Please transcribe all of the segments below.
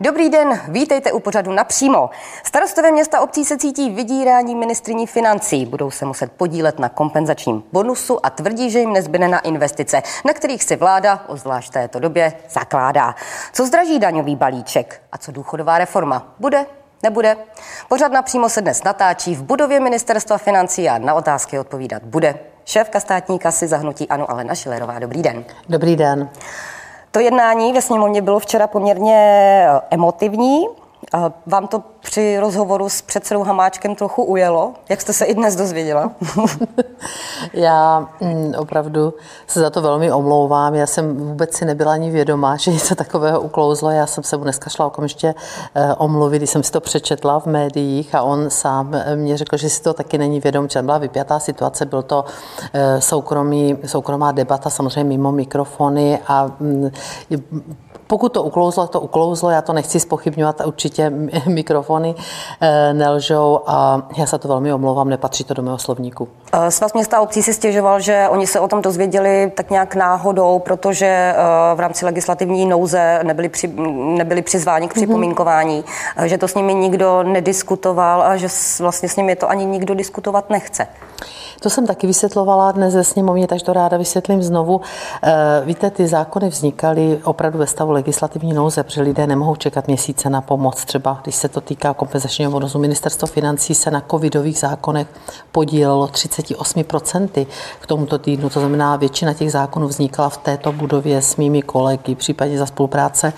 Dobrý den, vítejte u pořadu napřímo. Starostové města obcí se cítí vydírání ministriní financí. Budou se muset podílet na kompenzačním bonusu a tvrdí, že jim nezbyne na investice, na kterých si vláda, ozvlášť této době, zakládá. Co zdraží daňový balíček a co důchodová reforma? Bude Nebude. Pořad napřímo se dnes natáčí v budově ministerstva financí a na otázky odpovídat bude. Šéfka státní kasy zahnutí Ano Alena Šilerová. Dobrý den. Dobrý den. To jednání ve sněmovně bylo včera poměrně eh, emotivní. Vám to při rozhovoru s předsedou Hamáčkem trochu ujelo? Jak jste se i dnes dozvěděla? Já mm, opravdu se za to velmi omlouvám. Já jsem vůbec si nebyla ani vědomá, že něco takového uklouzlo. Já jsem se mu dneska šla okamžitě eh, omluvit, když jsem si to přečetla v médiích a on sám eh, mě řekl, že si to taky není vědom, že byla vypjatá situace, byl to eh, soukromý, soukromá debata, samozřejmě mimo mikrofony a mm, pokud to uklouzlo, to uklouzlo, já to nechci spochybňovat, určitě mikrofony eh, nelžou a já se to velmi omlouvám, nepatří to do mého slovníku. Eh, Svaz města obcí si stěžoval, že oni se o tom dozvěděli tak nějak náhodou, protože eh, v rámci legislativní nouze nebyli, při, nebyli přizváni k mhm. připomínkování, mm-hmm. že to s nimi nikdo nediskutoval a že vlastně s nimi to ani nikdo diskutovat nechce. To jsem taky vysvětlovala dnes ve sněmovně, takže to ráda vysvětlím znovu. Víte, ty zákony vznikaly opravdu ve stavu legislativní nouze, protože lidé nemohou čekat měsíce na pomoc. Třeba když se to týká kompenzačního bonusu, ministerstvo financí se na covidových zákonech podílelo 38% k tomuto týdnu. To znamená, většina těch zákonů vznikala v této budově s mými kolegy, případně za spolupráce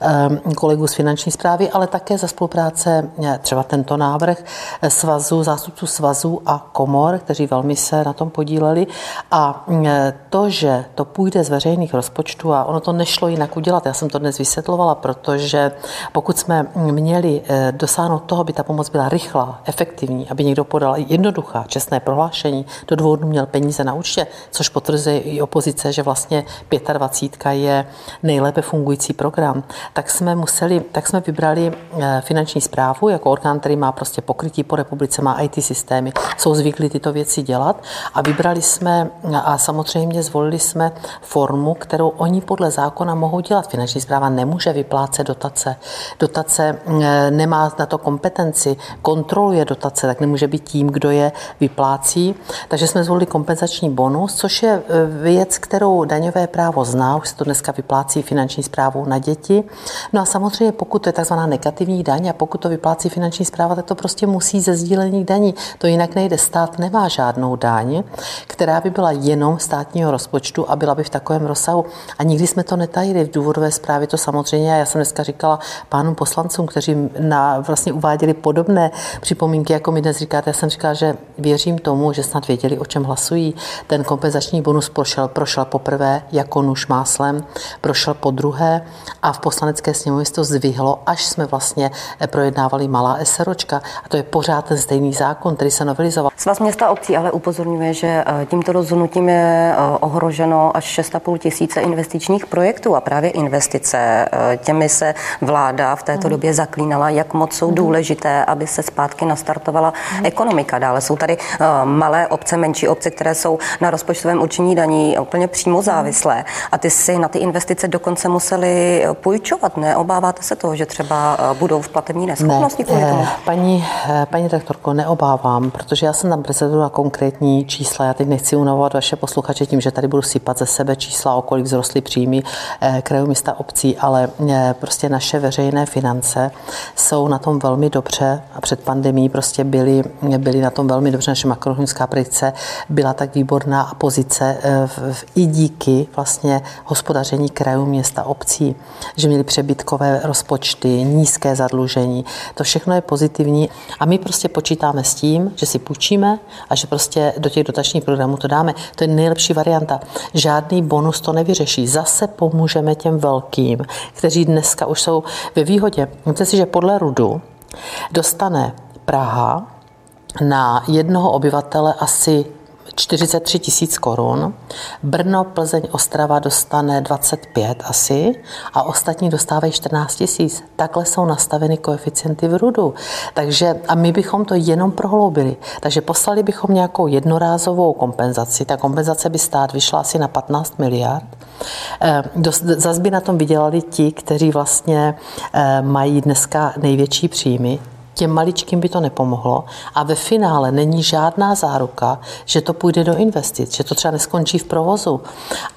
ehm, kolegů z finanční zprávy, ale také za spolupráce eh, třeba tento návrh eh, svazu, zástupců svazů a komor, kteří velmi se na tom podíleli. A eh, to, že to půjde z veřejných rozpočtů a ono to nešlo jinak udělat, já jsem to dnes vysvětlovala, protože pokud jsme měli eh, dosáhnout toho, aby ta pomoc byla rychlá, efektivní, aby někdo podal jednoduchá, čestné prohlášení, do dvou dnů měl peníze na účtě, což potvrzuje i opozice, že vlastně 25 je nejlépe fungující program, tak jsme museli, tak jsme vybrali eh, finanční zprávu jako orgán, který má prostě pokrytí po republice, má IT systémy, jsou zvyklí tyto věci dělat a vybrali jsme a samozřejmě zvolili jsme formu, kterou oni podle zákona mohou dělat. Finanční zpráva nemůže vyplácet dotace. Dotace mm, nemá na to kompetenci, kontroluje dotace, tak nemůže být tím, kdo je vyplácí. Takže jsme zvolili kompenzační bonus, což je e, věc, kterou daňové právo zná, už se to dneska vyplácí finanční zprávu na děti. No a samozřejmě, pokud to je takzvaná negativní daň a pokud to vyplácí finanční zpráva, tak to prostě musí ze sdílených daní. To jinak nejde. Stát nemá žádnou daň, která by byla jenom státního rozpočtu a byla by v takovém rozsahu. A nikdy jsme to netajili v důvodové zprávy to samozřejmě, já jsem dneska říkala pánům poslancům, kteří na, vlastně uváděli podobné připomínky, jako mi dnes říkáte, já jsem říkala, že věřím tomu, že snad věděli, o čem hlasují. Ten kompenzační bonus prošel, prošel poprvé jako nůž máslem, prošel po druhé a v poslanecké sněmovně to zvyhlo, až jsme vlastně projednávali malá SROčka. A to je pořád ten stejný zákon, který se novelizoval. Svaz města obcí ale upozorňuje, že eh, tímto rozhodnutím je eh, ohroženo až 6,5 tisíce investičních projektů a právě investice. Eh, těmi se vláda v této mhm. době zaklínala, jak moc jsou mhm. důležité, aby se zpátky nastartovala mhm. ekonomika. Dále jsou tady malé obce, menší obce, které jsou na rozpočtovém určení daní úplně přímo závislé a ty si na ty investice dokonce museli půjčovat. Neobáváte se toho, že třeba budou v platební neschopnosti? Ne, paní, paní rektorko, neobávám, protože já jsem tam prezentovala konkrétní čísla. Já teď nechci unavovat vaše posluchače tím, že tady budu sypat ze sebe čísla, o kolik vzrostly příjmy krajů města obcí, ale eh, prostě naše veřejné finance jsou na tom velmi dobře a před pandemí prostě byly, byly na tom velmi dobře. Naše makroekonomická predikce byla tak výborná a pozice eh, v, v, i díky vlastně hospodaření krajů, města, obcí, že měli přebytkové rozpočty, nízké zadlužení. To všechno je pozitivní a my prostě počítáme s tím, že si půjčíme a že prostě do těch dotačních programů to dáme. To je nejlepší varianta. Žádný bonus to nevyřeší. Zase pomůžeme těm velkým kteří dneska už jsou ve výhodě. Myslíte si, že podle RUDu dostane Praha na jednoho obyvatele asi 43 tisíc korun, Brno, Plzeň, Ostrava dostane 25 asi a ostatní dostávají 14 tisíc. Takhle jsou nastaveny koeficienty v RUDu. Takže a my bychom to jenom prohloubili. Takže poslali bychom nějakou jednorázovou kompenzaci. Ta kompenzace by stát vyšla asi na 15 miliard. Eh, zas by na tom vydělali ti, kteří vlastně eh, mají dneska největší příjmy, těm maličkým by to nepomohlo a ve finále není žádná záruka, že to půjde do investic, že to třeba neskončí v provozu.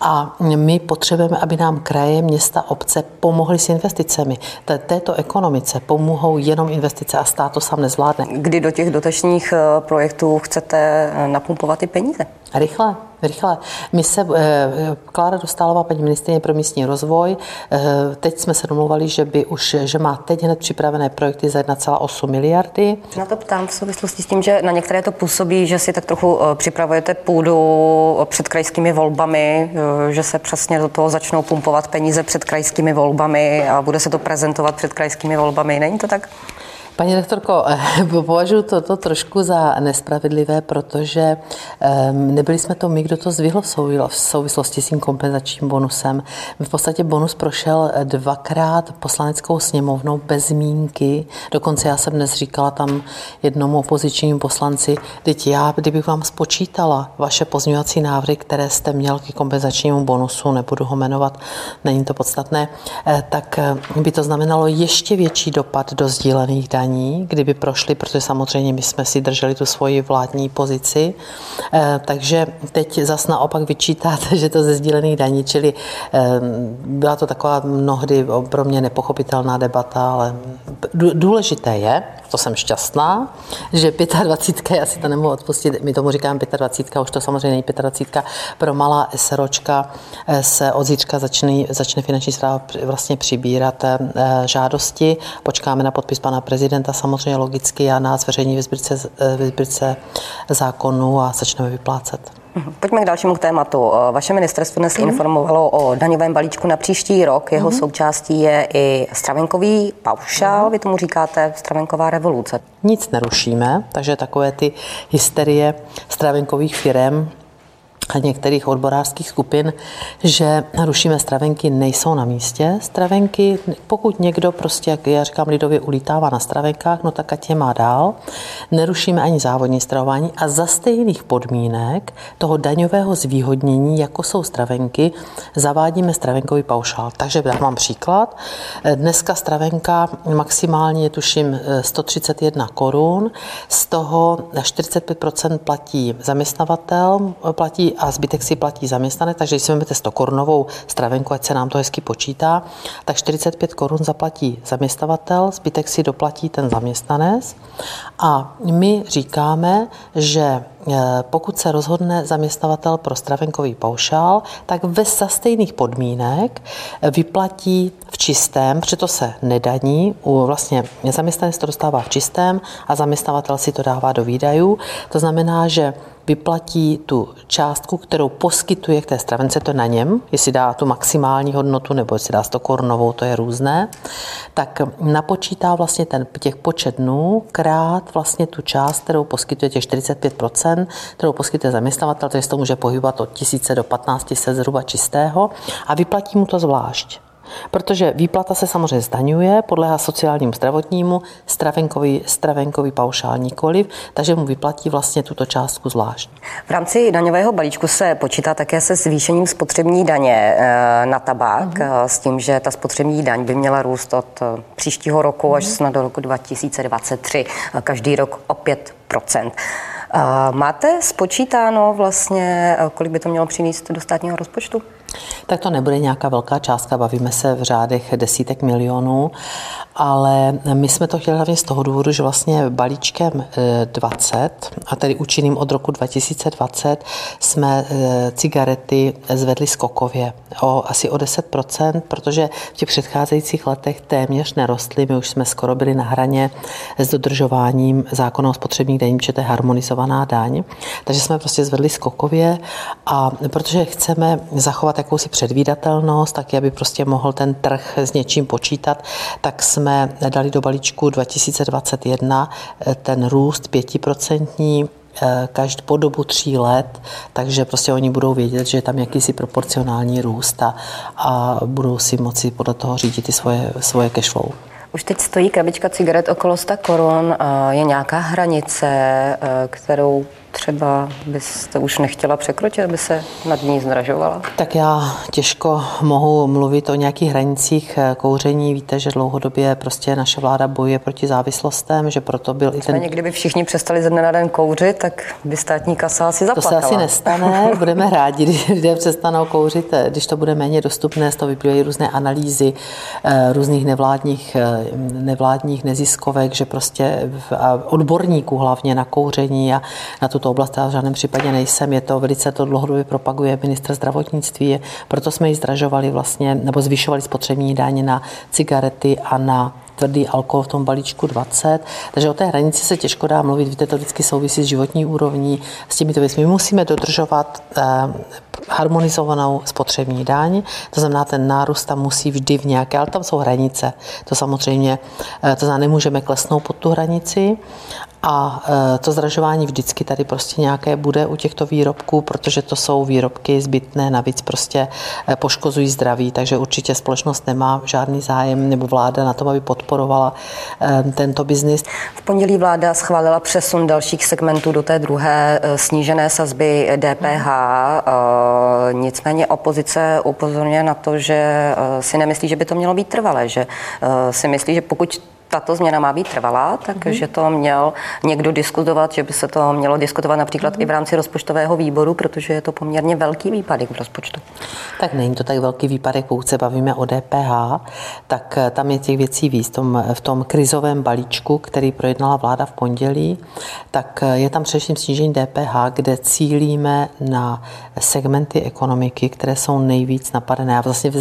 A my potřebujeme, aby nám kraje, města, obce pomohly s investicemi. Této ekonomice pomohou jenom investice a stát to sám nezvládne. Kdy do těch dotačních eh, projektů chcete eh, napumpovat ty peníze? Rychle, rychle. My se, eh, Klára Dostálová, paní ministrině pro místní rozvoj, eh, teď jsme se domluvali, že by už, že má teď hned připravené projekty za 1,8 miliardy. Na to ptám v souvislosti s tím, že na některé to působí, že si tak trochu eh, připravujete půdu před krajskými volbami, že se přesně do toho začnou pumpovat peníze před krajskými volbami a bude se to prezentovat před krajskými volbami. Není to tak? Paní rektorko, považuji toto trošku za nespravedlivé, protože nebyli jsme to my, kdo to zvyhl v souvislosti s tím kompenzačním bonusem. V podstatě bonus prošel dvakrát poslaneckou sněmovnou bez zmínky. Dokonce já jsem dnes říkala tam jednomu opozičnímu poslanci, teď já, kdybych vám spočítala vaše pozměňovací návrhy, které jste měl k kompenzačnímu bonusu, nebudu ho jmenovat, není to podstatné, eh, tak eh, by to znamenalo ještě větší dopad do sdílených daní daní, kdyby prošly, protože samozřejmě my jsme si drželi tu svoji vládní pozici. Eh, takže teď zas naopak vyčítáte, že to ze sdílených daní, čili eh, byla to taková mnohdy pro mě nepochopitelná debata, ale důležité je, to jsem šťastná, že 25, já si to nemohu odpustit, my tomu říkáme 25, už to samozřejmě není 25, pro malá SROčka eh, se od zítřka začne, začne finanční zpráva vlastně přibírat žádosti. Počkáme na podpis pana prezidenta prezidenta samozřejmě logicky a nás zveřejní ve sbírce, ve sbírce zákonů a začneme vyplácet. Mhm. Pojďme k dalšímu tématu. Vaše ministerstvo dnes mm. informovalo o daňovém balíčku na příští rok. Jeho mm. součástí je i stravenkový paušál. Mm. Vy tomu říkáte stravenková revoluce. Nic nerušíme, takže takové ty hysterie stravenkových firm a některých odborářských skupin, že rušíme stravenky, nejsou na místě. Stravenky, pokud někdo prostě, jak já říkám lidově, ulítává na stravenkách, no tak ať je má dál. Nerušíme ani závodní stravování a za stejných podmínek toho daňového zvýhodnění, jako jsou stravenky, zavádíme stravenkový paušál. Takže já mám příklad. Dneska stravenka maximálně je tuším 131 korun, z toho 45% platí zaměstnavatel, platí a zbytek si platí zaměstnanec, takže když si vezmete 100 korunovou stravenku, ať se nám to hezky počítá, tak 45 korun zaplatí zaměstnavatel, zbytek si doplatí ten zaměstnanec. A my říkáme, že pokud se rozhodne zaměstnavatel pro stravenkový paušál, tak ve stejných podmínek vyplatí v čistém, protože to se nedaní, vlastně zaměstnanec to dostává v čistém a zaměstnavatel si to dává do výdajů. To znamená, že vyplatí tu částku, kterou poskytuje k té stravence, to na něm, jestli dá tu maximální hodnotu nebo jestli dá 100 korunovou, to je různé, tak napočítá vlastně ten těch počet dnů krát vlastně tu část, kterou poskytuje těch 45%, kterou poskytuje zaměstnavatel, takže to může pohybovat od 1000 do 1500 zhruba čistého a vyplatí mu to zvlášť. Protože výplata se samozřejmě zdaňuje, podléhá sociálnímu zdravotnímu, stravenkový, stravenkový paušál nikoliv, takže mu vyplatí vlastně tuto částku zvlášť. V rámci daňového balíčku se počítá také se zvýšením spotřební daně eh, na tabák, mm-hmm. s tím, že ta spotřební daň by měla růst od eh, příštího roku mm-hmm. až mhm. snad do roku 2023, každý rok o 5 Máte spočítáno vlastně, kolik by to mělo přinést do státního rozpočtu? Tak to nebude nějaká velká částka, bavíme se v řádech desítek milionů, ale my jsme to chtěli hlavně z toho důvodu, že vlastně balíčkem 20, eh, a tedy účinným od roku 2020, jsme eh, cigarety zvedli skokově o asi o 10%, protože v těch předcházejících letech téměř nerostly. My už jsme skoro byli na hraně s dodržováním zákona o spotřebních daní, protože to je harmonizovaná daň. Takže jsme prostě zvedli skokově a protože chceme zachovat jakousi předvídatelnost, tak aby prostě mohl ten trh s něčím počítat, tak jsme dali do balíčku 2021 ten růst pětiprocentní každý po dobu tří let, takže prostě oni budou vědět, že je tam jakýsi proporcionální růst a, a budou si moci podle toho řídit ty svoje, svoje cash flow. Už teď stojí krabička cigaret okolo 100 korun. Je nějaká hranice, kterou třeba byste už nechtěla překročit, aby se nad ní zdražovala? Tak já těžko mohu mluvit o nějakých hranicích eh, kouření. Víte, že dlouhodobě prostě naše vláda bojuje proti závislostem, že proto byl i ten... Někdy by všichni přestali ze dne na den kouřit, tak by státní kasa asi zaplakala. To se asi nestane. Budeme rádi, když lidé přestanou kouřit, eh, když to bude méně dostupné, z toho vyplývají různé analýzy eh, různých nevládních, nevládních neziskovek, že prostě odborníků hlavně na kouření a na tu tuto oblast já v žádném případě nejsem. Je to velice to dlouhodobě propaguje minister zdravotnictví, proto jsme ji zdražovali vlastně, nebo zvyšovali spotřební daně na cigarety a na tvrdý alkohol v tom balíčku 20. Takže o té hranici se těžko dá mluvit. Víte, to vždycky souvisí s životní úrovní, s těmito věcmi. My musíme dodržovat eh, harmonizovanou spotřební daň, to znamená, ten nárůst tam musí vždy v nějaké, ale tam jsou hranice. To samozřejmě, eh, to znamená, nemůžeme klesnout pod tu hranici a e, to zdražování vždycky tady prostě nějaké bude u těchto výrobků, protože to jsou výrobky zbytné, navíc prostě e, poškozují zdraví, takže určitě společnost nemá žádný zájem nebo vláda na tom, aby podporovala e, tento biznis. V pondělí vláda schválila přesun dalších segmentů do té druhé snížené sazby DPH. Nicméně opozice upozorňuje na to, že si nemyslí, že by to mělo být trvalé, že si myslí, že pokud tato změna má být trvalá, takže to měl někdo diskutovat, že by se to mělo diskutovat například i v rámci rozpočtového výboru, protože je to poměrně velký výpadek v rozpočtu. Tak není to tak velký výpadek, pokud se bavíme o DPH, tak eh, tam je těch věcí víc. V tom, v tom krizovém balíčku, který projednala vláda v pondělí, tak eh, je tam především snížení DPH, kde cílíme na segmenty ekonomiky, které jsou nejvíc napadené. A vlastně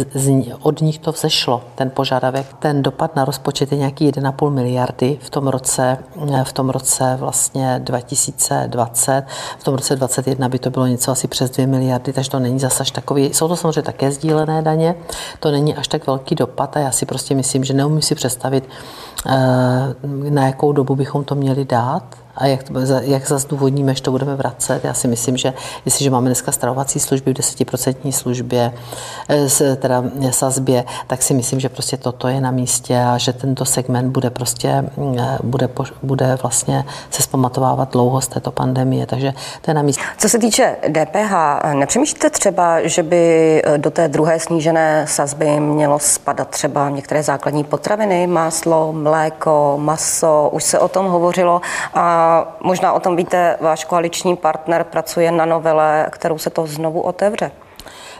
od nich to vzešlo, ten požadavek. Ten dopad na rozpočet je nějaký 1,5 miliardy v tom roce, v tom roce vlastně 2020. V tom roce 2021 by to bylo něco asi přes 2 miliardy, takže to není zase až takový. Jsou to samozřejmě také sdílené daně, to není až tak velký dopad a já si prostě myslím, že neumím si představit, eh, na jakou dobu bychom to měli dát a jak, jak zase důvodníme, že to budeme vracet. Já si myslím, že jestliže máme dneska stravovací služby v desetiprocentní službě, eh, teda sazbě, tak si myslím, že prostě toto je na místě a že tento segment bude prostě, eh, bude, bude vlastně se zpamatovávat dlouho z této pandemie, takže to je na místě. Co se týče DPH, nepřemýšlíte třeba, že by eh, do té druhé snížené sazby mělo spadat třeba některé základní potraviny, máslo, mléko, maso, už se o tom hovořilo a možná o tom víte, váš koaliční partner pracuje na novele, kterou se to znovu otevře.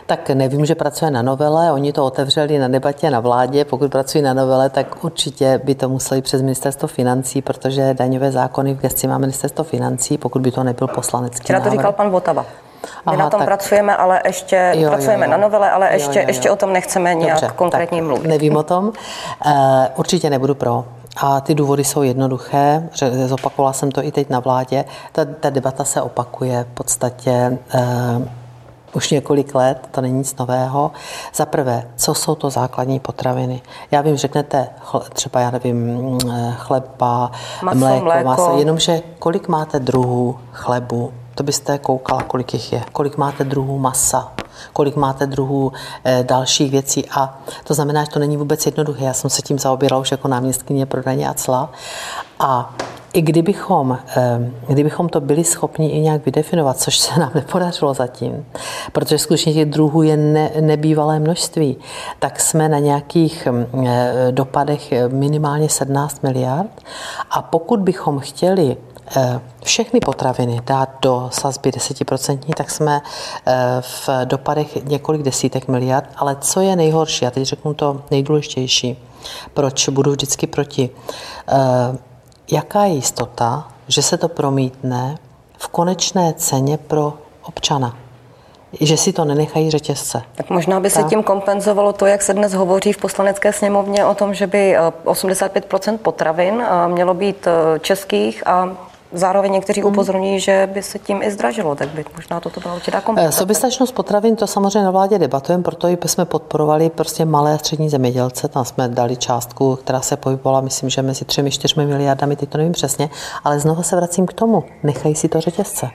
Tak nevím, že pracuje na novele, oni to otevřeli na debatě na vládě. Pokud pracují na novele, tak určitě by to museli přes ministerstvo financí, protože daňové zákony v gesti má ministerstvo financí, pokud by to nebyl poslanecký Včera to říkal pan Votava. My Aha, na tom tak... pracujeme, ale ještě jo, pracujeme jo, jo. na novele, ale ještě, jo, jo, jo. ještě o tom nechceme nějak Dobře, konkrétně mluvit. Nevím o tom. Uh, určitě nebudu pro. A ty důvody jsou jednoduché, zopakovala jsem to i teď na vládě. Ta, ta debata se opakuje v podstatě uh, už několik let, to není nic nového. Za prvé, co jsou to základní potraviny? Já vím, řeknete třeba, já nevím, eh, chleba, maso, mléko, mléko, maso, jenomže kolik máte druhů chlebu, to byste koukala, kolik jich je, kolik máte druhů masa, kolik máte druhů e, dalších věcí. A to znamená, že to není vůbec jednoduché. Já jsem se tím zaobírala už jako náměstkyně pro daně a cla. A i kdybychom, e, kdybychom to byli schopni i nějak vydefinovat, což se nám nepodařilo zatím, protože skutečně těch druhů je ne, nebývalé množství, tak jsme na nějakých e, dopadech minimálně 17 miliard. A pokud bychom chtěli Eh, všechny potraviny dát do sazby 10%, tak jsme eh, v dopadech několik desítek miliard. Ale co je nejhorší, a teď řeknu to nejdůležitější, proč budu vždycky proti. Eh, jaká je jistota, že se to promítne v konečné ceně pro občana? že si to nenechají řetězce. Tak možná by se tím kompenzovalo to, jak se dnes hovoří v poslanecké sněmovně o tom, že by 85% potravin mělo být českých a zároveň někteří mm. upozorňují, že by se tím i zdražilo, tak by možná toto byla určitá kompenzace. Soběstačnost potravin, to samozřejmě na vládě debatujeme, proto i jsme podporovali prostě malé a střední zemědělce, tam jsme dali částku, která se pohybovala, myslím, že mezi 3-4 miliardami, teď to nevím přesně, ale znovu se vracím k tomu, nechají si to řetězce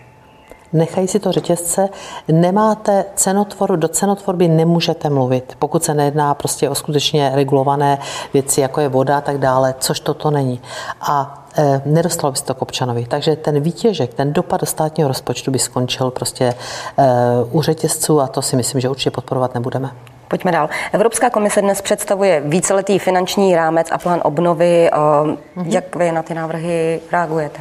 nechají si to řetězce, nemáte cenotvoru, do cenotvorby nemůžete mluvit, pokud se nejedná prostě o skutečně regulované věci, jako je voda a tak dále, což toto není. A nedostalo by se to k občanovi. Takže ten výtěžek, ten dopad do státního rozpočtu by skončil prostě e, u řetězců a to si myslím, že určitě podporovat nebudeme. Pojďme dál. Evropská komise dnes představuje víceletý finanční rámec a plán obnovy. Mm-hmm. Jak vy na ty návrhy reagujete?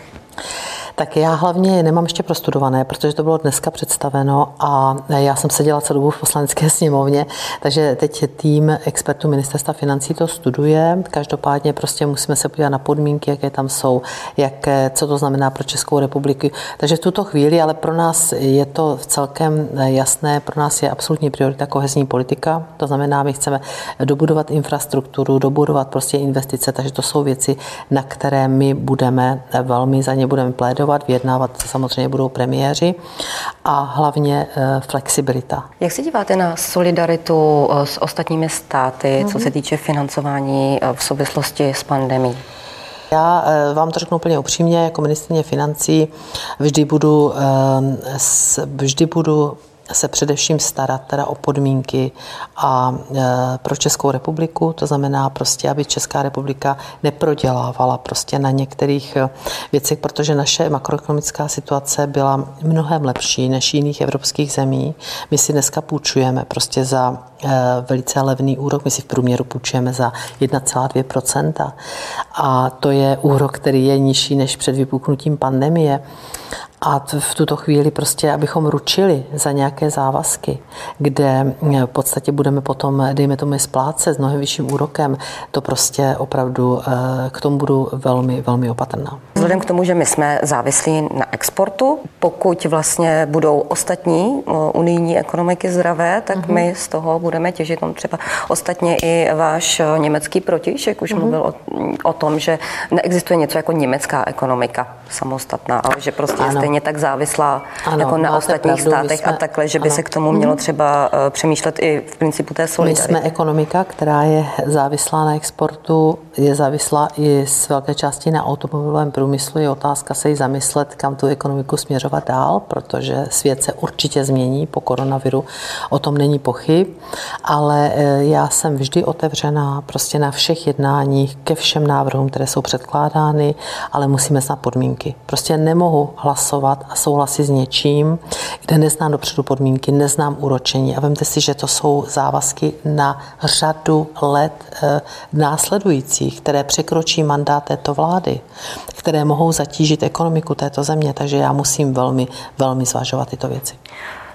Tak já hlavně nemám ještě prostudované, protože to bylo dneska představeno a já jsem seděla celou dobu v poslanecké sněmovně, takže teď tým expertů ministerstva financí to studuje. Každopádně prostě musíme se podívat na podmínky, jaké tam jsou, jak, co to znamená pro Českou republiku. Takže v tuto chvíli, ale pro nás je to celkem jasné, pro nás je absolutní priorita kohezní politika. To znamená, my chceme dobudovat infrastrukturu, dobudovat prostě investice, takže to jsou věci, na které my budeme velmi za ně budeme plédovat vyjednávat. Vyjednávat samozřejmě budou premiéři a hlavně eh, flexibilita. Jak se díváte na solidaritu eh, s ostatními státy, mm-hmm. co se mhm. týče financování eh, v souvislosti s pandemí? Já vám to řeknu úplně upřímně, jako ministrině financí vždy budu, vždy budu se především starat teda o podmínky a e, pro Českou republiku, to znamená prostě, aby Česká republika neprodělávala prostě na některých e, věcech, protože naše makroekonomická situace byla mnohem lepší než jiných evropských zemí. My si dneska půjčujeme prostě za e, velice levný úrok, my si v průměru půjčujeme za 1,2%. A to je úrok, který je nižší než před vypuknutím pandemie a v tuto chvíli prostě, abychom ručili za nějaké závazky, kde eh, v podstatě budeme potom, dejme tomu, splácet s mnohem vyšším úrokem, to prostě opravdu eh, k tomu budu velmi, velmi opatrná. Vzhledem k tomu, že my jsme závislí na exportu, pokud vlastně budou ostatní eh, unijní ekonomiky zdravé, tak mm-hmm. my z toho budeme těžit. On třeba ostatně i váš německý protišek už mm-hmm. mluvil o, o tom, že neexistuje něco jako německá ekonomika samostatná, ale že prostě ano. stejně tak závislá ano, jako na ostatních pravdu, státech jsme, a takhle, že by ano. se k tomu mělo mhm. třeba eh, přemýšlet i v principu té solidarity. My jsme ekonomika, která je závislá na exportu, je závislá i z velké části na automobilovém průmyslu. Je otázka se jí zamyslet, kam tu ekonomiku směřovat dál, protože svět se určitě změní po koronaviru, o tom není pochyb, ale eh, já jsem vždy otevřená prostě na všech jednáních ke všem návrhům, které jsou předkládány, ale musíme znát podmínky. Prostě nemohu hlasovat a souhlasit s něčím, kde neznám dopředu podmínky, neznám úročení. A vemte si, že to jsou závazky na řadu let e, které překročí mandát této vlády, které mohou zatížit ekonomiku této země. Takže já musím velmi, velmi zvažovat tyto věci.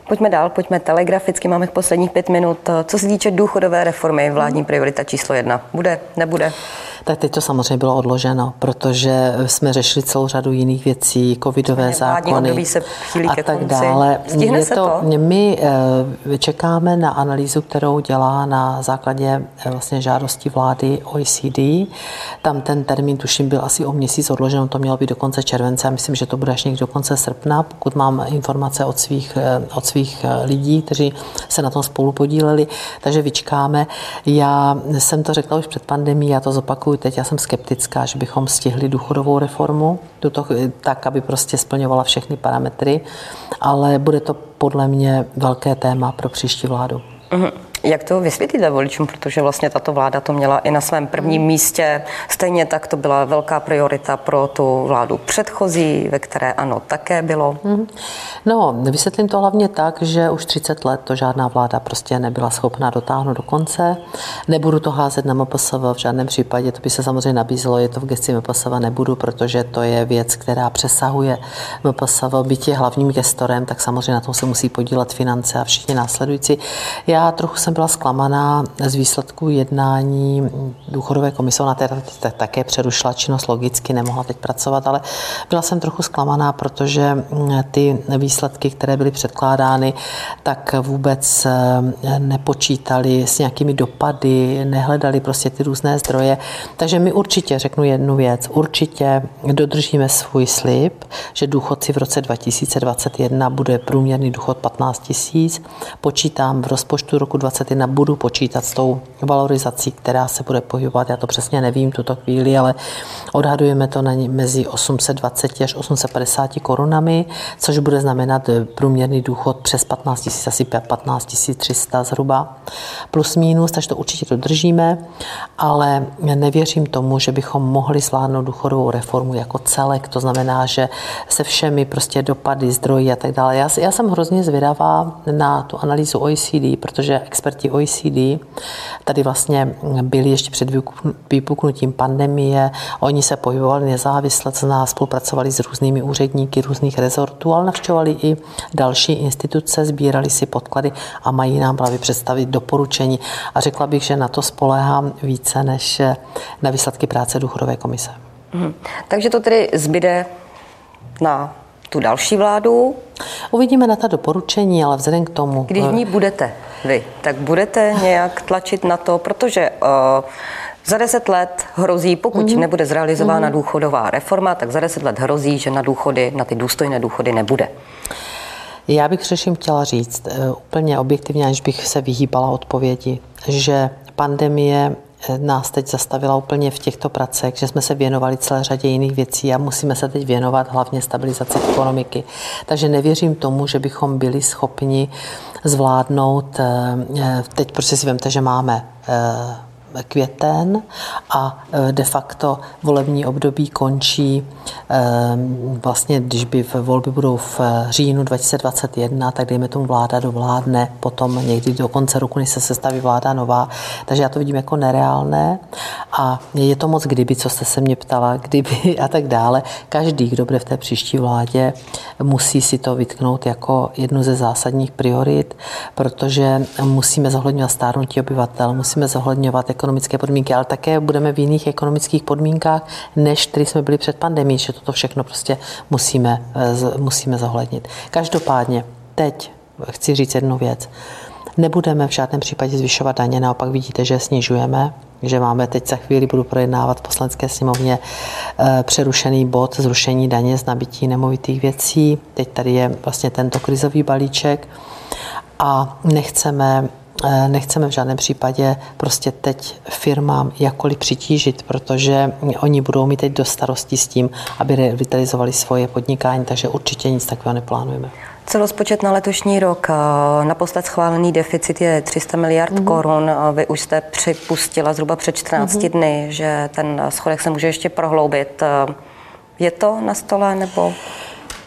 Pojďme dál, pojďme telegraficky, máme posledních pět minut. Co se týče důchodové reformy, vládní priorita číslo jedna. Bude, nebude? Tak teď to samozřejmě bylo odloženo, protože jsme řešili celou řadu jiných věcí, covidové zákony se a tak dále. Stihne Je se to, to? My eh, čekáme na analýzu, kterou dělá na základě eh, vlastně žádosti vlády OECD. Tam ten termín, tuším, byl asi o měsíc odložen, to mělo být do konce července a myslím, že to bude až někdy do konce srpna, pokud mám informace od svých, eh, od svých lidí, kteří se na tom spolu podíleli. Takže vyčkáme. Já jsem to řekla už před pandemí, já to zopakuju opakuju teď, já jsem skeptická, že bychom stihli důchodovou reformu tuto, tak, aby prostě splňovala všechny parametry, ale bude to podle mě velké téma pro příští vládu. Mm-hmm. Jak to vysvětlíte voličům, protože vlastně tato vláda to měla i na svém prvním místě. Stejně tak to byla velká priorita pro tu vládu předchozí, ve které ano, také bylo. Mhm. No, vysvětlím to hlavně tak, že už 30 let to žádná vláda prostě nebyla schopná dotáhnout do konce. Nebudu to házet na MPSV v žádném případě, to by se samozřejmě nabízelo, je to v gesti MPSV, nebudu, protože to je věc, která přesahuje MPSV, byť je hlavním gestorem, tak samozřejmě na tom se musí podílet finance a všichni následující. Já trochu jsem jsem byla zklamaná z výsledku jednání důchodové komise. Ona teda také přerušila činnost logicky, nemohla teď pracovat, ale byla jsem trochu zklamaná, protože mm, ty výsledky, které byly předkládány, tak vůbec eh, nepočítali s nějakými dopady, nehledali prostě ty různé zdroje. Takže my určitě, řeknu jednu věc, určitě dodržíme svůj slib, že důchodci v roce 2021 bude průměrný důchod 15 tisíc. Počítám v rozpočtu roku 2021, budu počítat s tou valorizací, která se bude pohybovat, já to přesně nevím tuto chvíli, ale odhadujeme to na mezi 820 až 850 korunami, což bude znamenat průměrný důchod přes 15 tisíc, asi 15 300 zhruba, plus minus, takže to určitě dodržíme, ale nevěřím tomu, že bychom mohli zvládnout důchodovou reformu jako celek, to znamená, že se všemi prostě dopady, zdroji a tak dále. Já, já jsem hrozně zvědavá na tu analýzu OECD, protože experti OECD tady vlastně byli ještě před vypuknutím pandemie, oni se pohybovali nezávisle, co nás spolupracovali s různými úředníky různých rezortů, ale navštěvovali i další instituce, sbírali si podklady a mají nám právě představit doporučení. A řekla bych, že na to spoléhám více než na výsledky práce důchodové komise. Hmm. Takže to tedy zbyde na tu další vládu. Uvidíme na ta doporučení, ale vzhledem k tomu... Když v ní budete vy, tak budete nějak tlačit na to, protože uh, za deset let hrozí, pokud mm-hmm. nebude zrealizována mm-hmm. důchodová reforma, tak za deset let hrozí, že na důchody, na ty důstojné důchody nebude. Já bych především chtěla říct uh, úplně objektivně, aniž bych se vyhýbala odpovědi, že pandemie nás teď zastavila úplně v těchto pracech, že jsme se věnovali celé řadě jiných věcí a musíme se teď věnovat hlavně stabilizaci ekonomiky. Takže nevěřím tomu, že bychom byli schopni zvládnout, eh, eh, teď prostě si vemte, že máme eh, květen a e, de facto volební období končí e, vlastně, když by volby budou v říjnu 2021, tak dejme tomu vláda dovládne potom někdy do konce roku, než se sestaví vláda nová. Takže já to vidím jako nereálné a je to moc kdyby, co jste se mě ptala, kdyby a tak dále. Každý, kdo bude v té příští vládě, musí si to vytknout jako jednu ze zásadních priorit, protože musíme zohledňovat stárnutí obyvatel, musíme zohledňovat ekonomické podmínky, ale také budeme v jiných ekonomických podmínkách, než který jsme byli před pandemí, že toto všechno prostě musíme, eh, musíme zohlednit. Každopádně teď chci říct jednu věc. Nebudeme v žádném případě zvyšovat daně, naopak vidíte, že snižujeme, že máme teď za chvíli, budu projednávat v poslanecké sněmovně eh, přerušený bod zrušení daně z nabití nemovitých věcí. Teď tady je vlastně tento krizový balíček a nechceme nechceme v žádném případě prostě teď firmám jakkoliv přitížit, protože oni budou mít teď do starosti s tím, aby revitalizovali svoje podnikání, takže určitě nic takového neplánujeme. Celospočet na letošní rok, eh, naposled schválený deficit je 300 miliard mm-hmm. korun. Vy už jste připustila zhruba před 14 mm-hmm. dny, že ten schodek se může ještě prohloubit. Eh, je to na stole nebo?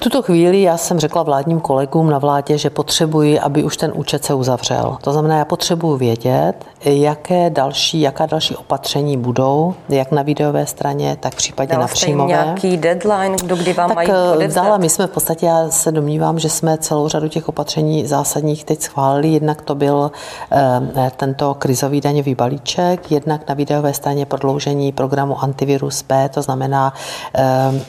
Tuto chvíli já jsem řekla vládním kolegům na vládě, že potřebuji, aby už ten účet se uzavřel. To znamená, já potřebuji vědět, jaké další, jaká další opatření budou, jak na videové straně, tak případně Dala na příjmové. nějaký deadline, do kdy vám tak mají eh, odevzdat? Dala, my jsme v podstatě, já se domnívám, že jsme celou řadu těch opatření zásadních teď schválili. Jednak to byl eh, tento krizový daňový balíček, jednak na videové straně prodloužení programu Antivirus B, to znamená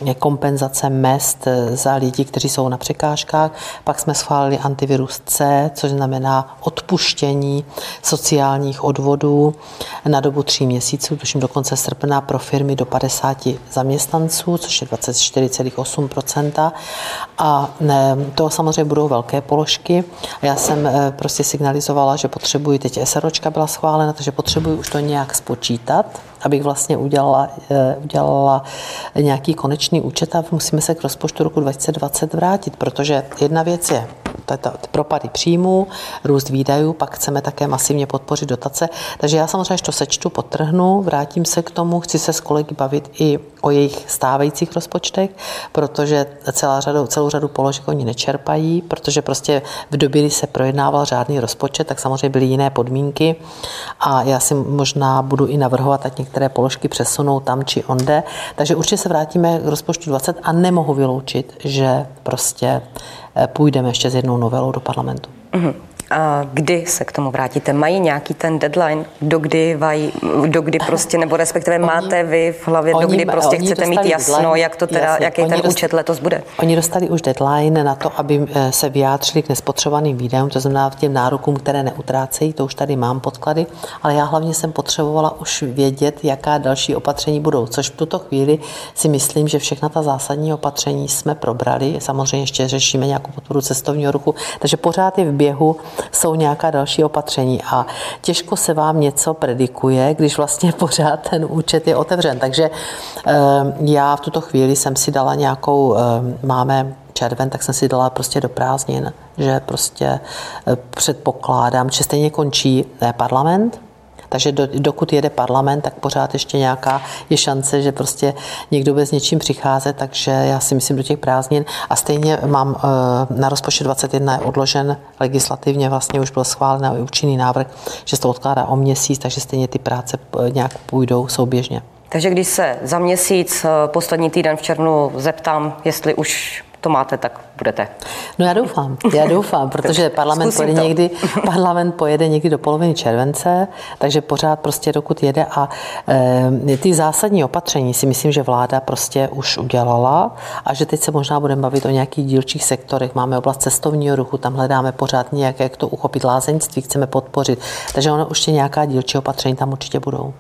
eh, kompenzace mest za lidi, kteří jsou na překážkách. Pak jsme schválili antivirus C, což znamená odpuštění sociálních odvodů na dobu tří měsíců, tuším do konce srpna pro firmy do 50 zaměstnanců, což je 24,8% A to samozřejmě budou velké položky. Já jsem eh, prostě signalizovala, že potřebuji, teď SROčka byla schválena, takže potřebuji už to nějak spočítat, abych vlastně udělala, eh, udělala nějaký konečný účet a musíme se k rozpočtu roku 2020 vrátit, protože jedna věc je to propady příjmů, růst výdajů, pak chceme také masivně podpořit dotace. Takže já samozřejmě, to sečtu, potrhnu, vrátím se k tomu, chci se s kolegy bavit i o jejich stávajících rozpočtech, protože celá řadu, celou řadu položek oni nečerpají, protože prostě v době, kdy se projednával řádný rozpočet, tak samozřejmě byly jiné podmínky a já si možná budu i navrhovat, ať některé položky přesunou tam či onde. Takže určitě se vrátíme k rozpočtu 20 a nemohu vyloučit, že prostě půjdeme ještě s jednou novelou do parlamentu. Mm-hmm. A kdy se k tomu vrátíte? Mají nějaký ten deadline, do kdy, vaj, do kdy prostě, nebo respektive oni, máte vy v hlavě, oni, do kdy prostě chcete mít jasno, deadline, jak to teda, jasně, jaký ten dost, účet letos bude? Oni dostali už deadline na to, aby eh, se vyjádřili k nespotřebovaným výdajům, to znamená těm nárokům, které neutrácejí, to už tady mám podklady, ale já hlavně jsem potřebovala už vědět, jaká další opatření budou, což v tuto chvíli si myslím, že všechna ta zásadní opatření jsme probrali. Samozřejmě ještě řešíme nějakou podporu cestovního ruchu, takže pořád je v běhu, jsou nějaká další opatření a těžko se vám něco predikuje, když vlastně pořád ten účet je otevřen. Takže eh, já v tuto chvíli jsem si dala nějakou, eh, máme červen, tak jsem si dala prostě do prázdnin, že prostě eh, předpokládám, že stejně končí parlament, takže do, dokud jede parlament, tak pořád ještě nějaká je šance, že prostě někdo s něčím přicházet, takže já si myslím do těch prázdnin. A stejně mám eh, na rozpočet 21 je odložen legislativně, vlastně už byl schválen a účinný návrh, že se to odkládá o měsíc, takže stejně ty práce eh, nějak půjdou souběžně. Takže když se za měsíc, eh, poslední týden v červnu zeptám, jestli už to máte, tak budete. No já doufám, já doufám, protože parlament pojede, někdy, parlament pojede někdy do poloviny července, takže pořád prostě dokud jede a e, ty zásadní opatření si myslím, že vláda prostě už udělala a že teď se možná budeme bavit o nějakých dílčích sektorech. Máme oblast cestovního ruchu, tam hledáme pořád nějak, jak to uchopit lázeňství, chceme podpořit. Takže ono už nějaká dílčí opatření tam určitě budou.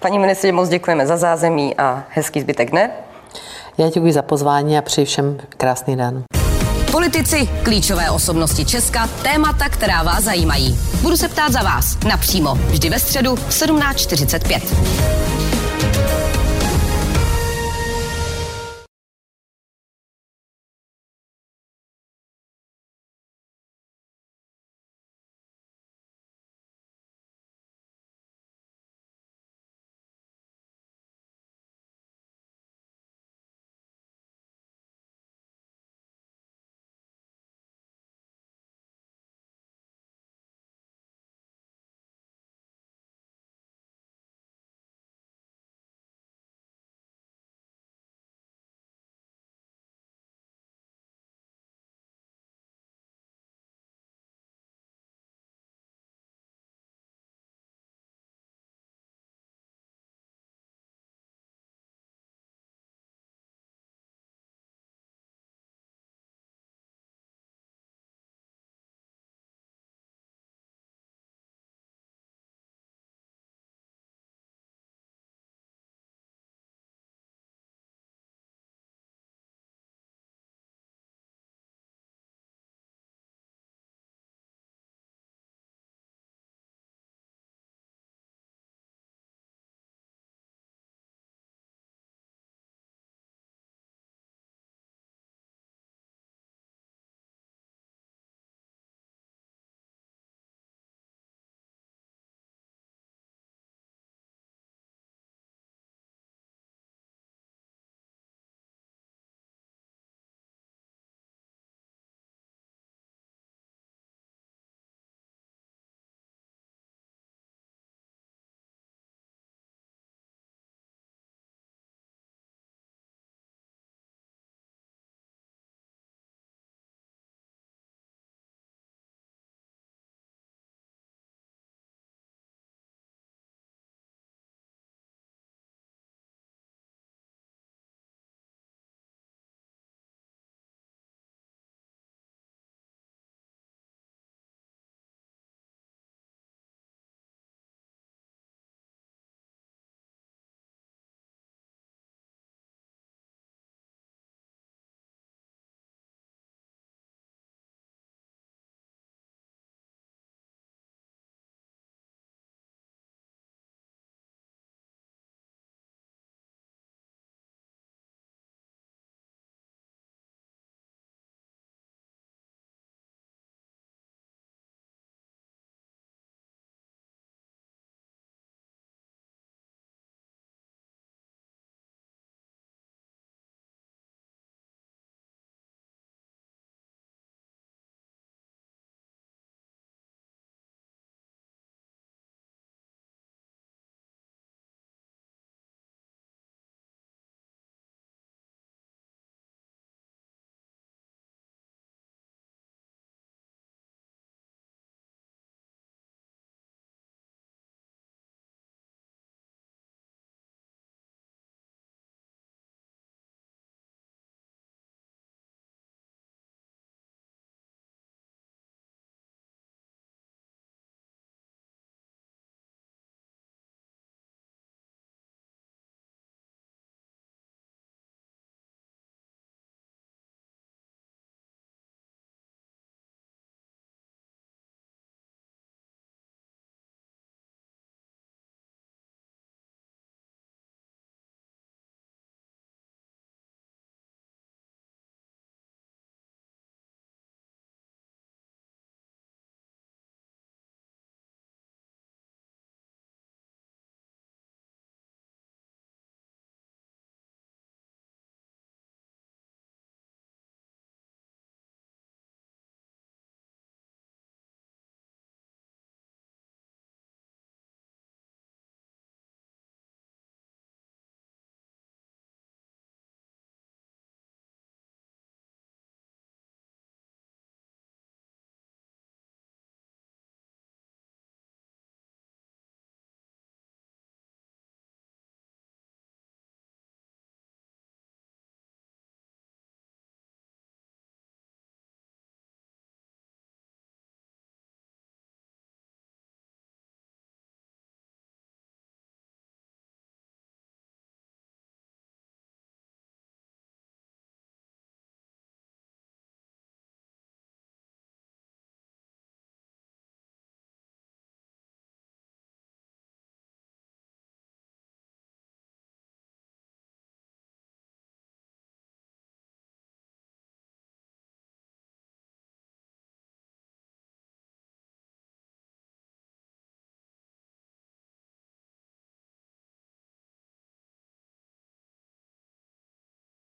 Paní ministře, moc děkujeme za zázemí a hezký zbytek dne. Já děkuji za pozvání a přeji všem krásný den. Politici, klíčové osobnosti Česka, témata, která vás zajímají. Budu se ptát za vás napřímo, vždy ve středu v 17.45.